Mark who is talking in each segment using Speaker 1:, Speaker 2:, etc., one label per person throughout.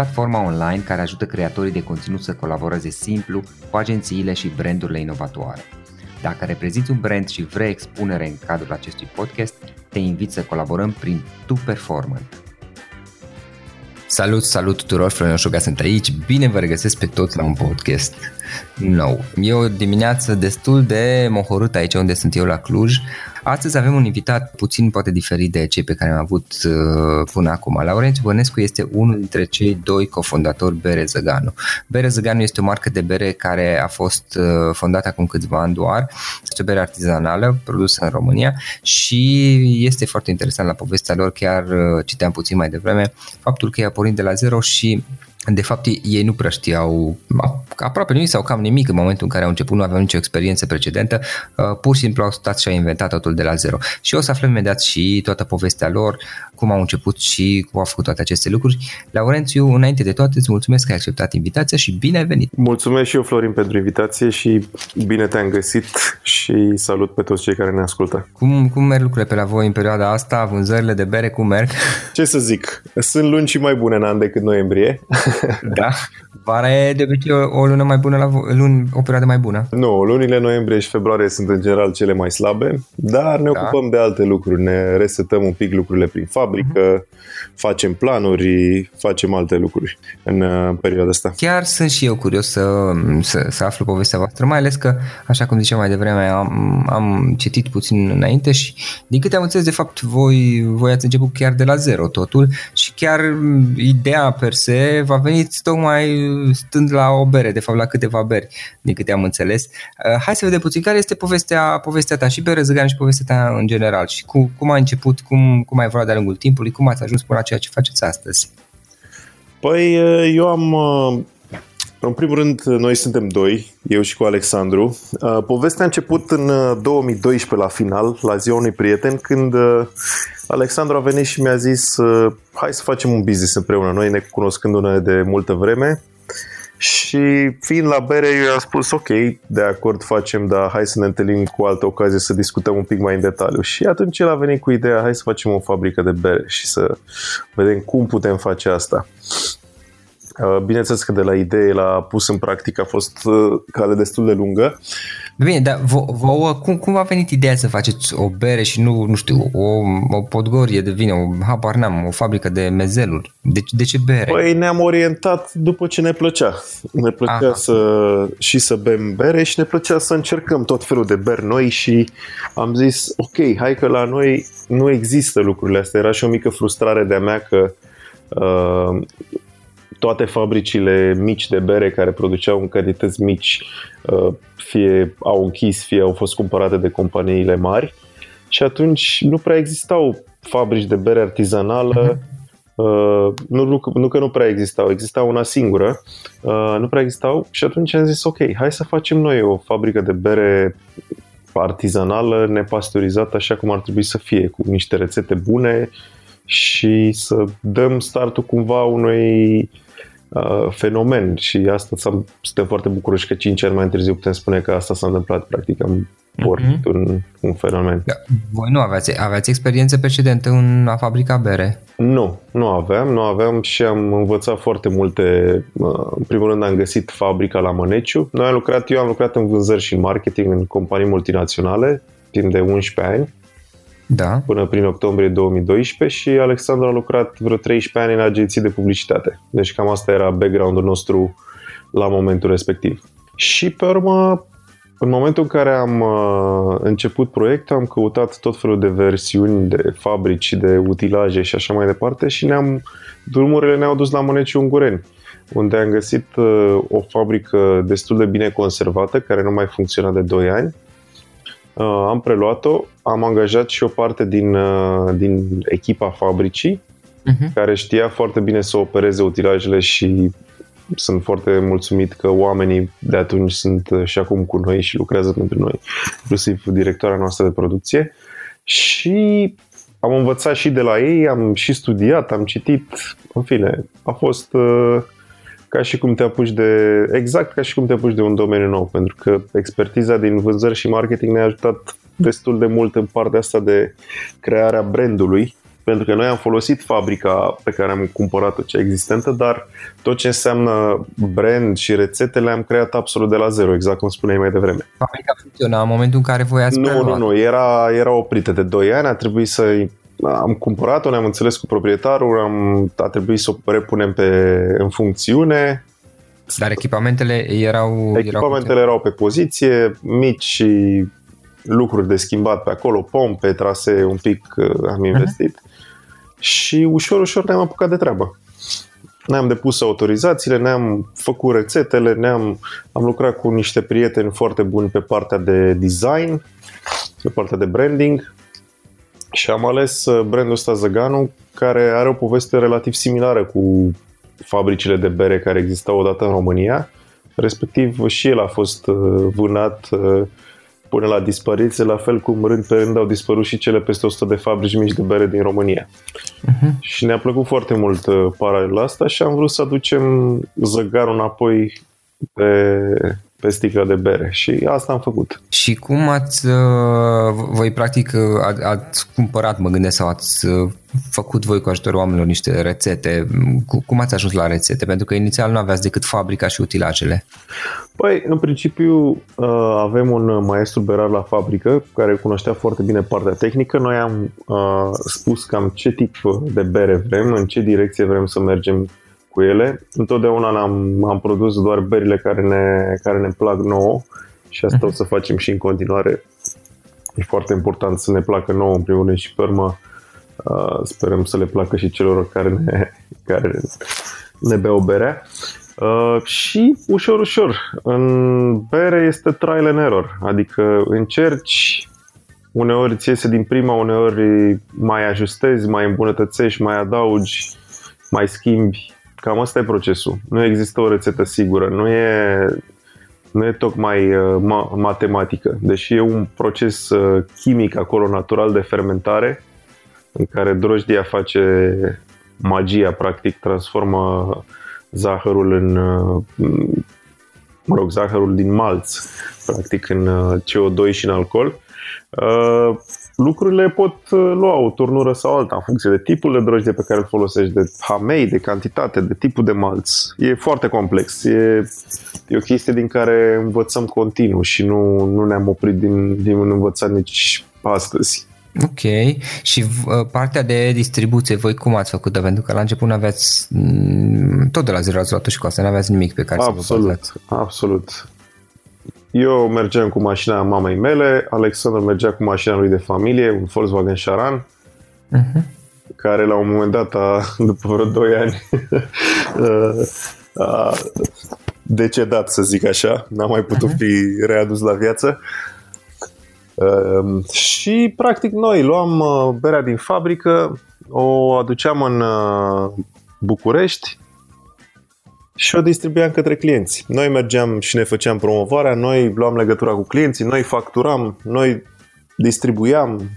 Speaker 1: platforma online care ajută creatorii de conținut să colaboreze simplu cu agențiile și brandurile inovatoare. Dacă reprezinți un brand și vrei expunere în cadrul acestui podcast, te invit să colaborăm prin Tu Performant. Salut, salut tuturor, Florin Oșoga sunt aici, bine vă regăsesc pe toți la un podcast nou. E o dimineață destul de mohorâtă aici unde sunt eu la Cluj, Astăzi avem un invitat puțin poate diferit de cei pe care am avut uh, până acum. Laurențiu Bănescu este unul dintre cei doi cofondatori Bere Zăganu. Bere Zăganu este o marcă de bere care a fost uh, fondată acum câțiva ani doar. Este o bere artizanală produsă în România și este foarte interesant la povestea lor, chiar uh, citeam puțin mai devreme, faptul că ea pornind de la zero și de fapt, ei nu prea știau aproape nimic sau cam nimic în momentul în care au început, nu aveau nicio experiență precedentă, uh, pur și simplu au stat și au inventat totul de la zero. Și o să aflăm imediat și toată povestea lor, cum au început și cum au făcut toate aceste lucruri. Laurențiu, înainte de toate, îți mulțumesc că ai acceptat invitația și bine ai venit!
Speaker 2: Mulțumesc și eu, Florin, pentru invitație și bine te-am găsit și salut pe toți cei care ne ascultă.
Speaker 1: Cum, cum merg lucrurile pe la voi în perioada asta? Vânzările de bere, cum merg?
Speaker 2: Ce să zic, sunt luni și mai bune în an decât noiembrie.
Speaker 1: da? Vara e de obicei o, o lună mai bună, la vo- luni, o perioadă mai bună.
Speaker 2: Nu, lunile noiembrie și februarie sunt în general cele mai slabe, dar ne da. ocupăm de alte lucruri, ne resetăm un pic lucrurile prin fabrică, uh-huh. facem planuri, facem alte lucruri în uh, perioada asta.
Speaker 1: Chiar sunt și eu curios să, să, să aflu povestea voastră, mai ales că, așa cum ziceam mai devreme, am, am citit puțin înainte și din câte am înțeles, de fapt, voi, voi ați început chiar de la zero totul și chiar ideea per se va venit tocmai stând la o bere, de fapt la câteva beri, din câte am înțeles. Uh, hai să vedem puțin care este povestea, povestea ta și Bere Zăgan și povestea ta în general și cu, cum a început, cum, cum ai evoluat de-a lungul timpului, cum ați ajuns până la ceea ce faceți astăzi.
Speaker 2: Păi uh, eu am uh, în primul rând, noi suntem doi, eu și cu Alexandru. Povestea a început în 2012 la final, la ziua unui prieten, când Alexandru a venit și mi-a zis hai să facem un business împreună, noi ne cunoscându-ne de multă vreme și fiind la bere, eu i-am spus, ok, de acord facem, dar hai să ne întâlnim cu altă ocazie să discutăm un pic mai în detaliu. Și atunci el a venit cu ideea, hai să facem o fabrică de bere și să vedem cum putem face asta. Uh, bineînțeles că de la idee la pus în practică a fost uh, cale destul de lungă.
Speaker 1: Bine, dar vouă, cum, cum a venit ideea să faceți o bere și nu, nu știu, o, o podgorie de vin, o habar n-am, o fabrică de mezeluri? De, de ce bere?
Speaker 2: Păi ne-am orientat după ce ne plăcea. Ne plăcea Aha. să, și să bem bere și ne plăcea să încercăm tot felul de beri noi și am zis, ok, hai că la noi nu există lucrurile astea. Era și o mică frustrare de-a mea că uh, toate fabricile mici de bere care produceau în cantități mici uh, fie au închis, fie au fost cumpărate de companiile mari și atunci nu prea existau fabrici de bere artizanală uh-huh. Uh, nu, nu, nu că nu prea existau, exista una singură, uh, nu prea existau și atunci am zis ok, hai să facem noi o fabrică de bere artizanală, nepasteurizată așa cum ar trebui să fie, cu niște rețete bune și să dăm startul cumva unui Uh, fenomen și asta suntem foarte bucuroși că 5 ani mai târziu putem spune că asta s-a întâmplat practic am pornit mm-hmm. un, un fenomen. Da.
Speaker 1: Voi nu aveați, aveați experiență precedentă în a fabrica bere?
Speaker 2: Nu, nu aveam, nu aveam și am învățat foarte multe. Uh, în primul rând am găsit fabrica la Măneciu. Noi am lucrat, eu am lucrat în vânzări și în marketing în companii multinaționale timp de 11 ani
Speaker 1: da.
Speaker 2: până prin octombrie 2012 și Alexandru a lucrat vreo 13 ani în agenții de publicitate. Deci cam asta era background-ul nostru la momentul respectiv. Și pe urmă, în momentul în care am uh, început proiectul, am căutat tot felul de versiuni de fabrici, de utilaje și așa mai departe și ne-am, drumurile ne-au dus la Mâneci Ungureni, unde am găsit uh, o fabrică destul de bine conservată, care nu mai funcționa de 2 ani. Uh, am preluat-o, am angajat și o parte din, uh, din echipa fabricii, uh-huh. care știa foarte bine să opereze utilajele și sunt foarte mulțumit că oamenii de atunci sunt și acum cu noi și lucrează pentru noi, inclusiv directoarea noastră de producție. Și am învățat și de la ei, am și studiat, am citit, în fine, a fost uh, ca și cum te apuci de, exact ca și cum te apuci de un domeniu nou, pentru că expertiza din vânzări și marketing ne-a ajutat destul de mult în partea asta de crearea brandului pentru că noi am folosit fabrica pe care am cumpărat-o, cea existentă, dar tot ce înseamnă brand și rețete le-am creat absolut de la zero, exact cum spuneai mai devreme.
Speaker 1: Fabrica funcționa în momentul în care voi ați
Speaker 2: Nu, preluat. nu, nu, era, era oprită de 2 ani, a trebuit să am cumpărat-o, ne-am înțeles cu proprietarul, am, a trebuit să o repunem pe, în funcțiune,
Speaker 1: dar echipamentele erau...
Speaker 2: Echipamentele erau, erau pe poziție, mici și lucruri de schimbat pe acolo, pompe, trasee, un pic uh, am investit. Uh-huh și ușor, ușor ne-am apucat de treabă. Ne-am depus autorizațiile, ne-am făcut rețetele, ne-am am lucrat cu niște prieteni foarte buni pe partea de design, pe partea de branding și am ales uh, brandul ăsta Zăganu, care are o poveste relativ similară cu fabricile de bere care existau odată în România. Respectiv și el a fost uh, vânat uh, până la dispariție, la fel cum rând pe rând au dispărut și cele peste 100 de fabrici mici de bere din România. Uh-huh. Și ne-a plăcut foarte mult uh, paralel asta și am vrut să aducem zăgarul înapoi pe, pe sticla de bere și asta am făcut.
Speaker 1: Și cum ați, uh, voi practic uh, ați cumpărat, mă gândesc, sau ați făcut voi cu ajutorul oamenilor niște rețete? Cum ați ajuns la rețete? Pentru că inițial nu aveați decât fabrica și utilajele.
Speaker 2: Păi, în principiu avem un maestru berar la fabrică care cunoștea foarte bine partea tehnică. Noi am spus cam ce tip de bere vrem, în ce direcție vrem să mergem cu ele. Întotdeauna am, am produs doar berile care ne, care ne plac nouă și asta uh-huh. o să facem și în continuare. E foarte important să ne placă nouă în primul rând și pe urmă uh, sperăm să le placă și celor care ne, care ne beau berea. Uh, și ușor, ușor. În bere este trial and error, adică încerci, uneori ți iese din prima, uneori mai ajustezi, mai îmbunătățești, mai adaugi, mai schimbi Cam asta e procesul. Nu există o rețetă sigură. Nu e, nu e tocmai uh, ma- matematică. Deși e un proces uh, chimic acolo, natural de fermentare, în care drojdia face magia, practic, transformă zahărul în, uh, mă rog, zahărul din malț, practic, în CO2 și în alcool lucrurile pot uh, lua o turnură sau alta în funcție de tipul de drojdie pe care îl folosești, de hamei, de cantitate, de tipul de malț. E foarte complex. E, e o chestie din care învățăm continuu și nu, nu ne-am oprit din, din învățat nici astăzi.
Speaker 1: Ok. Și uh, partea de distribuție, voi cum ați făcut-o? Pentru că la început nu aveați mm, tot de la zero ați luat și cu asta, nu aveați nimic pe care
Speaker 2: absolut,
Speaker 1: să vă bazați.
Speaker 2: Absolut. Eu mergeam cu mașina mamei mele, Alexandru mergea cu mașina lui de familie, un Volkswagen Charan, uh-huh. care la un moment dat, a, după vreo 2 ani, a decedat, să zic așa, n-a mai putut uh-huh. fi readus la viață. Uh, și, practic, noi luam uh, berea din fabrică, o aduceam în uh, București, și o distribuiam către clienți. Noi mergeam și ne făceam promovarea, noi luam legătura cu clienții, noi facturam, noi distribuiam.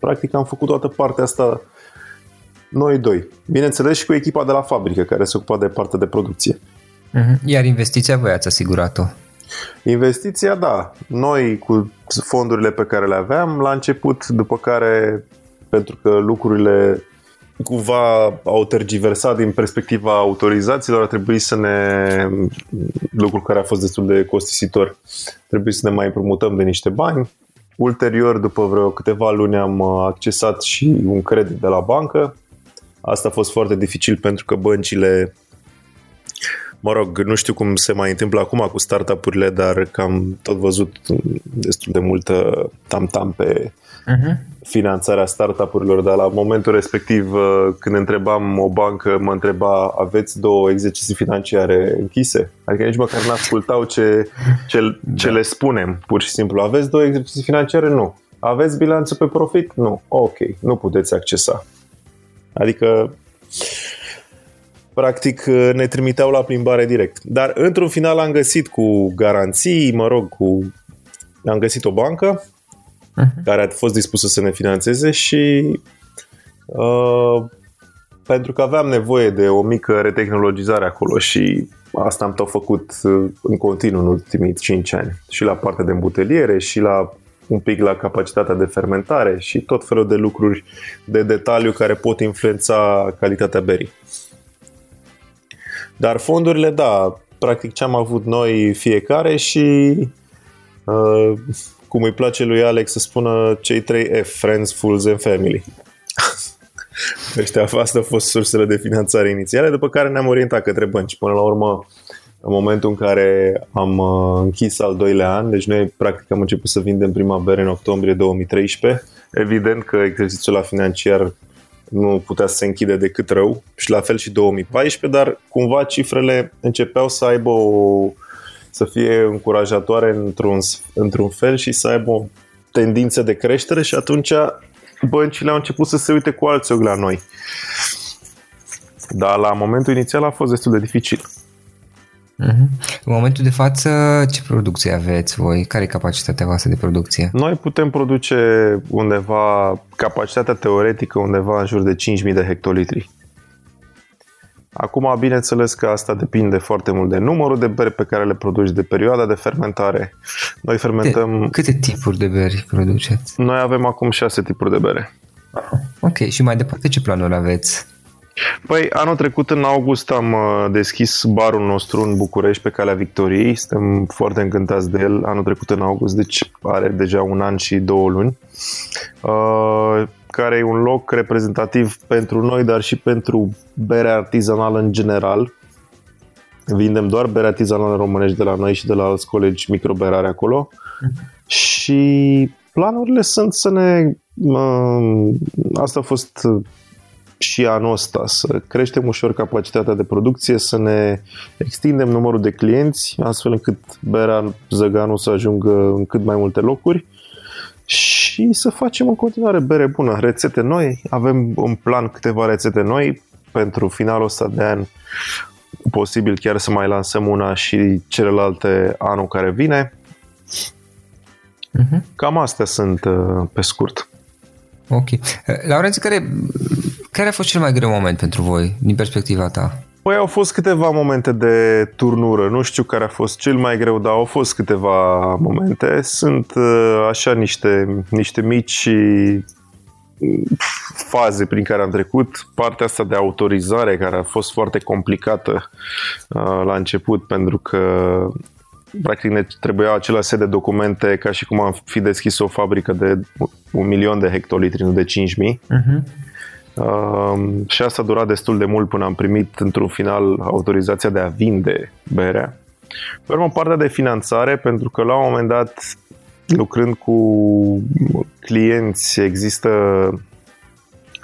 Speaker 2: Practic am făcut toată partea asta noi doi. Bineînțeles și cu echipa de la fabrică care se ocupa de partea de producție.
Speaker 1: Mhm. Iar investiția voi ați asigurat-o?
Speaker 2: Investiția, da. Noi cu fondurile pe care le aveam la început, după care, pentru că lucrurile cumva au tergiversat din perspectiva autorizațiilor, a trebuit să ne, lucru care a fost destul de costisitor, trebuie să ne mai împrumutăm de niște bani. Ulterior, după vreo câteva luni, am accesat și un credit de la bancă. Asta a fost foarte dificil pentru că băncile mă rog, nu știu cum se mai întâmplă acum cu startup-urile, dar cam tot văzut destul de multă tam-tam pe uh-huh. Finanțarea startup-urilor, dar la momentul respectiv, uh, când întrebam o bancă, mă întreba, aveți două exerciții financiare închise? Adică nici măcar n-ascultau ce, ce, ce da. le spunem, pur și simplu. Aveți două exerciții financiare? Nu. Aveți bilanțul pe profit? Nu. Ok, nu puteți accesa. Adică practic ne trimiteau la plimbare direct. Dar într-un final am găsit cu garanții, mă rog, cu am găsit o bancă uh-huh. care a fost dispusă să ne financeze și uh, pentru că aveam nevoie de o mică retehnologizare acolo și asta am tot făcut uh, în continuu în ultimii 5 ani. Și la partea de îmbuteliere și la un pic la capacitatea de fermentare și tot felul de lucruri de detaliu care pot influența calitatea berii. Dar fondurile, da, practic ce am avut noi fiecare și uh, cum îi place lui Alex să spună cei trei F, Friends, Fools and Family. Ăștia asta au fost sursele de finanțare inițiale, după care ne-am orientat către bănci. Până la urmă, în momentul în care am uh, închis al doilea an, deci noi practic am început să vindem prima bere în octombrie 2013, evident că exercițiul la financiar nu putea să se închide decât rău și la fel și 2014, dar cumva cifrele începeau să aibă o, să fie încurajatoare într-un, într-un fel și să aibă o tendință de creștere și atunci băncile au început să se uite cu alți ochi la noi. Dar la momentul inițial a fost destul de dificil.
Speaker 1: Uh-huh. În momentul de față, ce producție aveți voi? Care e capacitatea voastră de producție?
Speaker 2: Noi putem produce undeva, capacitatea teoretică undeva în jur de 5.000 de hectolitri. Acum, bineînțeles că asta depinde foarte mult de numărul de beri pe care le produci, de perioada de fermentare. Noi fermentăm...
Speaker 1: De câte tipuri de beri produceți?
Speaker 2: Noi avem acum șase tipuri de bere.
Speaker 1: Ok, și mai departe ce planuri aveți?
Speaker 2: Păi, anul trecut, în august, am uh, deschis barul nostru în București, pe Calea Victoriei. Suntem foarte încântați de el. Anul trecut, în august, deci are deja un an și două luni. Uh, care e un loc reprezentativ pentru noi, dar și pentru berea artizanală în general. Vindem doar bere artizanală românești de la noi și de la alți colegi microberare acolo. Și planurile sunt să ne... Uh, asta a fost și anul ăsta, să creștem ușor capacitatea de producție, să ne extindem numărul de clienți, astfel încât berea Zăganu să ajungă în cât mai multe locuri și să facem în continuare bere bună, rețete noi. Avem în plan câteva rețete noi pentru finalul ăsta de an, posibil chiar să mai lansăm una și celelalte anul care vine. Uh-huh. Cam astea sunt uh, pe scurt.
Speaker 1: Ok. Laurențiu, care, care a fost cel mai greu moment pentru voi, din perspectiva ta?
Speaker 2: Păi au fost câteva momente de turnură, nu știu care a fost cel mai greu, dar au fost câteva momente. Sunt uh, așa niște, niște mici faze prin care am trecut. Partea asta de autorizare care a fost foarte complicată uh, la început pentru că practic ne trebuia același set de documente ca și cum am fi deschis o fabrică de un milion de hectolitri, nu de 5.000. Uh-huh. Mhm. Uh, și asta a durat destul de mult până am primit într-un final autorizația de a vinde berea. Pe urmă, partea de finanțare, pentru că la un moment dat, lucrând cu clienți, există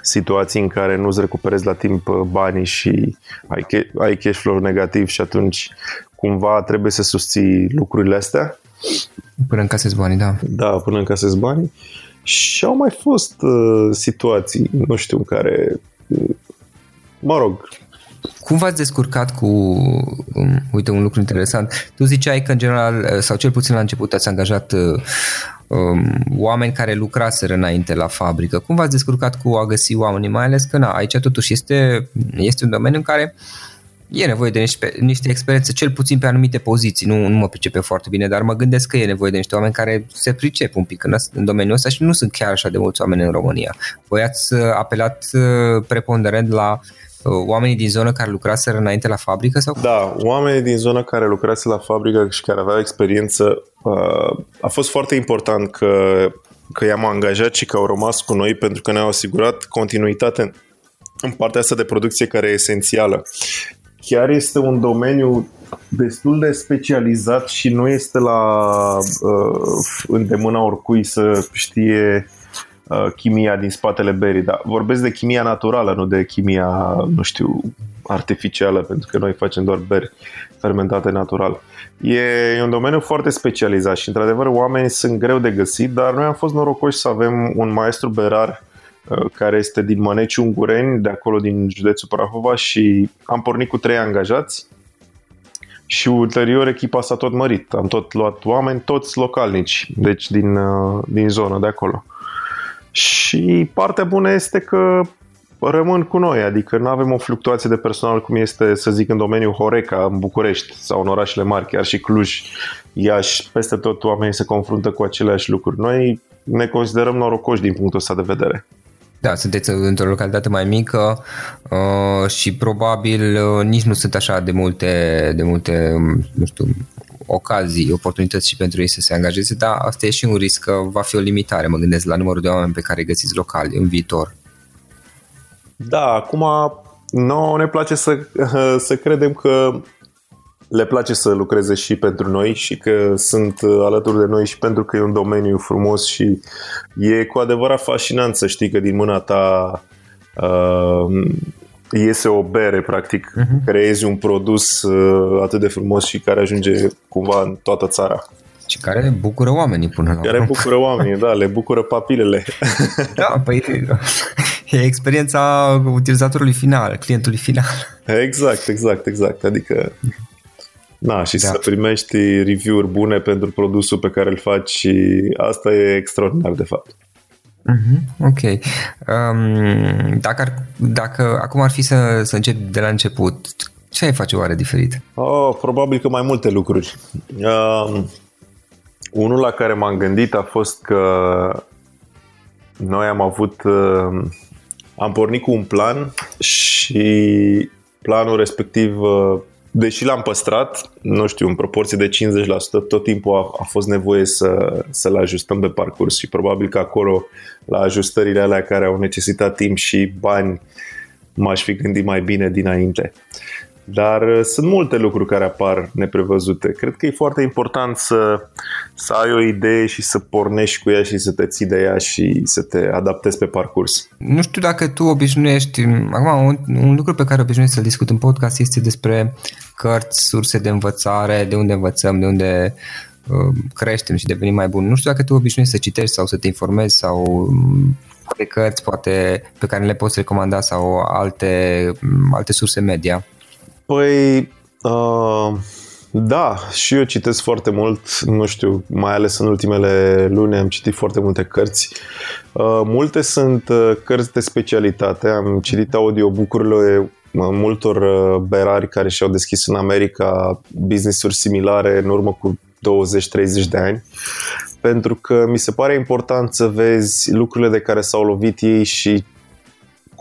Speaker 2: situații în care nu-ți recuperezi la timp banii și ai cash flow negativ și atunci cumva trebuie să susții lucrurile astea.
Speaker 1: Până încasezi banii, da.
Speaker 2: Da, până încasezi banii. Și au mai fost uh, situații, nu știu, în care, uh, mă rog,
Speaker 1: cum v-ați descurcat cu, um, uite, un lucru interesant, tu ziceai că în general, uh, sau cel puțin la început ați angajat uh, um, oameni care lucraseră înainte la fabrică. Cum v-ați descurcat cu a găsi oameni, mai ales că na, aici totuși este, este un domeniu în care uh, e nevoie de niște, niște experiențe, cel puțin pe anumite poziții. Nu, nu mă pricepe foarte bine, dar mă gândesc că e nevoie de niște oameni care se pricep un pic în, în domeniul ăsta și nu sunt chiar așa de mulți oameni în România. Voi ați uh, apelat uh, preponderent la uh, oamenii din zonă care lucraseră înainte la fabrică? sau?
Speaker 2: Da, oamenii din zonă care lucrase la fabrică și care aveau experiență. A fost foarte important că, că i-am angajat și că au rămas cu noi pentru că ne-au asigurat continuitate în partea asta de producție care e esențială chiar este un domeniu destul de specializat și nu este la uh, îndemâna oricui să știe uh, chimia din spatele berii, dar vorbesc de chimia naturală, nu de chimia, nu știu, artificială, pentru că noi facem doar beri fermentate natural. E, e un domeniu foarte specializat și, într-adevăr, oamenii sunt greu de găsit, dar noi am fost norocoși să avem un maestru berar uh, care este din Măneci Ungureni, de acolo din județul Prahova și am pornit cu trei angajați și ulterior echipa s-a tot mărit. Am tot luat oameni, toți localnici, deci din, uh, din zonă de acolo. Și partea bună este că rămân cu noi, adică nu avem o fluctuație de personal cum este, să zic, în domeniul Horeca, în București sau în orașele mari, chiar și Cluj, Iași, peste tot oamenii se confruntă cu aceleași lucruri. Noi ne considerăm norocoși din punctul ăsta de vedere.
Speaker 1: Da, sunteți într-o localitate mai mică uh, și probabil uh, nici nu sunt așa de multe, de multe, um, nu știu, ocazii, oportunități și pentru ei să se angajeze, dar asta e și un risc că va fi o limitare, mă gândesc la numărul de oameni pe care îi găsiți locali în viitor.
Speaker 2: Da, acum nouă ne place să, să credem că le place să lucreze și pentru noi și că sunt alături de noi și pentru că e un domeniu frumos și e cu adevărat fascinant să știi că din mâna ta uh, iese o bere, practic, uh-huh. creezi un produs uh, atât de frumos și care ajunge cumva în toată țara.
Speaker 1: Și care bucură oamenii până la
Speaker 2: Care bucură oamenii, da, le bucură papilele.
Speaker 1: Da, păi e experiența utilizatorului final, clientului final.
Speaker 2: Exact, exact, exact. Adică Na, și da. să primești review-uri bune pentru produsul pe care îl faci și asta e extraordinar de fapt.
Speaker 1: Mm-hmm, ok. Um, dacă, ar, dacă acum ar fi să, să încep de la început, ce ai face oare diferit?
Speaker 2: Oh, probabil că mai multe lucruri. Um, unul la care m-am gândit a fost că noi am avut uh, am pornit cu un plan și planul respectiv uh, deși l-am păstrat, nu știu, în proporție de 50%, tot timpul a, a fost nevoie să, să-l ajustăm pe parcurs și probabil că acolo, la ajustările alea care au necesitat timp și bani, m-aș fi gândit mai bine dinainte. Dar uh, sunt multe lucruri care apar neprevăzute. Cred că e foarte important să, să ai o idee și să pornești cu ea și să te ții de ea și să te adaptezi pe parcurs.
Speaker 1: Nu știu dacă tu obișnuiești, acum un, un lucru pe care obișnuiești să-l discut în podcast este despre cărți, surse de învățare, de unde învățăm, de unde uh, creștem și devenim mai buni. Nu știu dacă tu obișnuiești să citești sau să te informezi sau um, poate cărți poate pe care le poți recomanda sau alte, um, alte surse media.
Speaker 2: Păi, uh, da, și eu citesc foarte mult, nu știu, mai ales în ultimele luni am citit foarte multe cărți. Uh, multe sunt uh, cărți de specialitate, am citit audiobook-urile uh, multor uh, berari care și-au deschis în America business-uri similare în urmă cu 20-30 de ani pentru că mi se pare important să vezi lucrurile de care s-au lovit ei și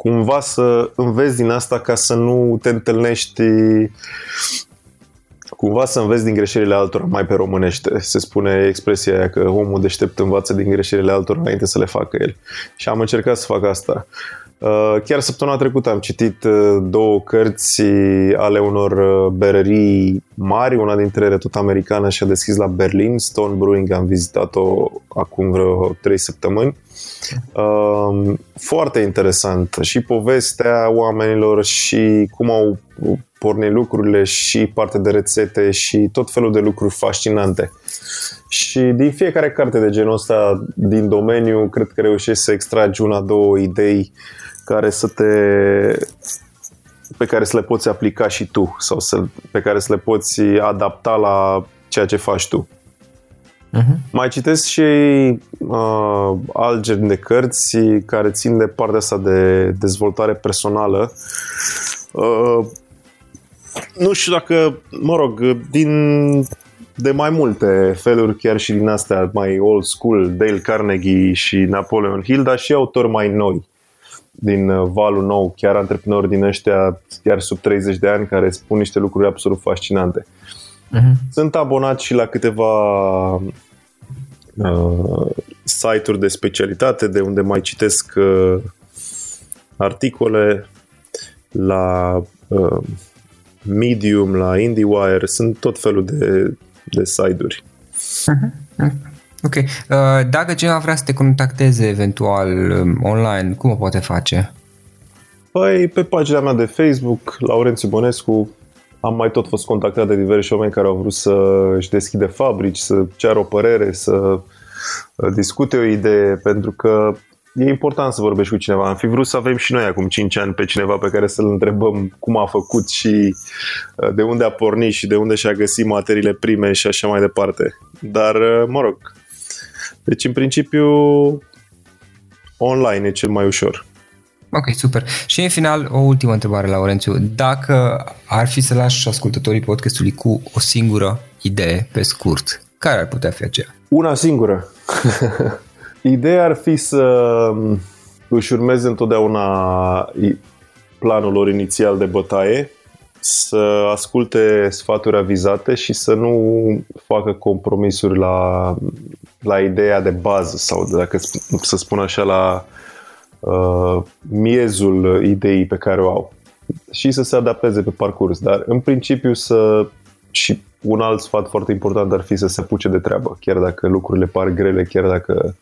Speaker 2: cumva să înveți din asta ca să nu te întâlnești cumva să înveți din greșelile altora mai pe românește. Se spune expresia aia că omul deștept învață din greșelile altora înainte să le facă el. Și am încercat să fac asta. Uh, chiar săptămâna trecută am citit uh, două cărți ale unor uh, berării mari, una dintre ele tot americană și a deschis la Berlin, Stone Brewing, am vizitat-o acum vreo trei săptămâni. Foarte interesant și povestea oamenilor și cum au pornit lucrurile și partea de rețete și tot felul de lucruri fascinante. Și din fiecare carte de genul ăsta din domeniu, cred că reușești să extragi una, două idei care să te pe care să le poți aplica și tu sau să, pe care să le poți adapta la ceea ce faci tu. Uh-huh. Mai citesc și uh, alt gen de cărți care țin de partea asta de dezvoltare personală. Uh, nu știu dacă, mă rog, din de mai multe feluri, chiar și din astea mai old school, Dale Carnegie și Napoleon Hill, dar și autori mai noi din uh, valul nou, chiar antreprenori din ăștia chiar sub 30 de ani care spun niște lucruri absolut fascinante. Uh-huh. Sunt abonat și la câteva uh, site-uri de specialitate de unde mai citesc uh, articole la uh, Medium, la IndieWire, sunt tot felul de, de site-uri.
Speaker 1: Uh-huh. Ok. Uh, dacă cineva vrea să te contacteze eventual um, online, cum o poate face?
Speaker 2: Păi, pe pagina mea de Facebook, Laurențiu Bănescu, am mai tot fost contactat de diversi oameni care au vrut să își deschide fabrici, să ceară o părere, să uh, discute o idee, pentru că e important să vorbești cu cineva. Am fi vrut să avem și noi acum 5 ani pe cineva pe care să-l întrebăm cum a făcut și uh, de unde a pornit și de unde și-a găsit materiile prime și așa mai departe. Dar, uh, mă rog, deci în principiu online e cel mai ușor.
Speaker 1: Ok, super. Și în final, o ultimă întrebare, Laurențiu. Dacă ar fi să lași ascultătorii podcastului cu o singură idee, pe scurt, care ar putea fi aceea?
Speaker 2: Una singură. Ideea ar fi să își urmeze întotdeauna planul lor inițial de bătaie, să asculte sfaturi avizate și să nu facă compromisuri la, la ideea de bază sau, dacă să spun așa, la uh, miezul ideii pe care o au și să se adapteze pe parcurs, dar în principiu să și un alt sfat foarte important ar fi să se apuce de treabă, chiar dacă lucrurile par grele, chiar dacă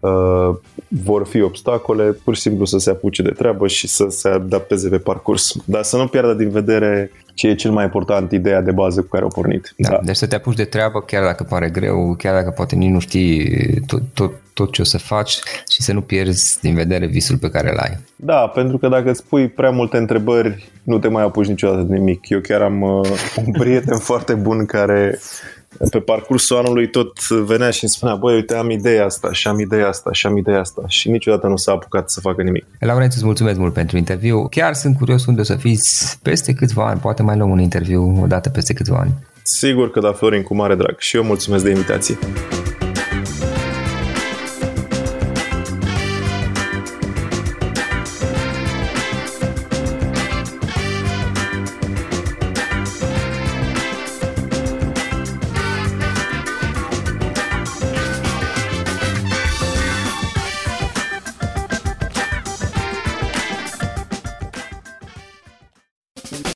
Speaker 2: uh, vor fi obstacole, pur și simplu să se apuce de treabă și să se adapteze pe parcurs. Dar să nu pierdă din vedere ce e cel mai important, ideea de bază cu care au pornit.
Speaker 1: Da, da. Deci să te apuci de treabă, chiar dacă pare greu, chiar dacă poate nici nu știi tot, tot, tot ce o să faci și să nu pierzi din vedere visul pe care îl ai.
Speaker 2: Da, pentru că dacă îți pui prea multe întrebări, nu te mai apuci niciodată de nimic. Eu chiar am uh, un prieten foarte bun care pe parcursul anului tot venea și îmi spunea, băi, uite, am ideea asta și am ideea asta și am ideea asta și niciodată nu s-a apucat să facă nimic.
Speaker 1: Laurențiu, îți mulțumesc mult pentru interviu. Chiar sunt curios unde o să fiți peste câțiva ani. Poate mai luăm un interviu o dată peste câțiva ani.
Speaker 2: Sigur că da, Florin, cu mare drag. Și eu mulțumesc de invitație.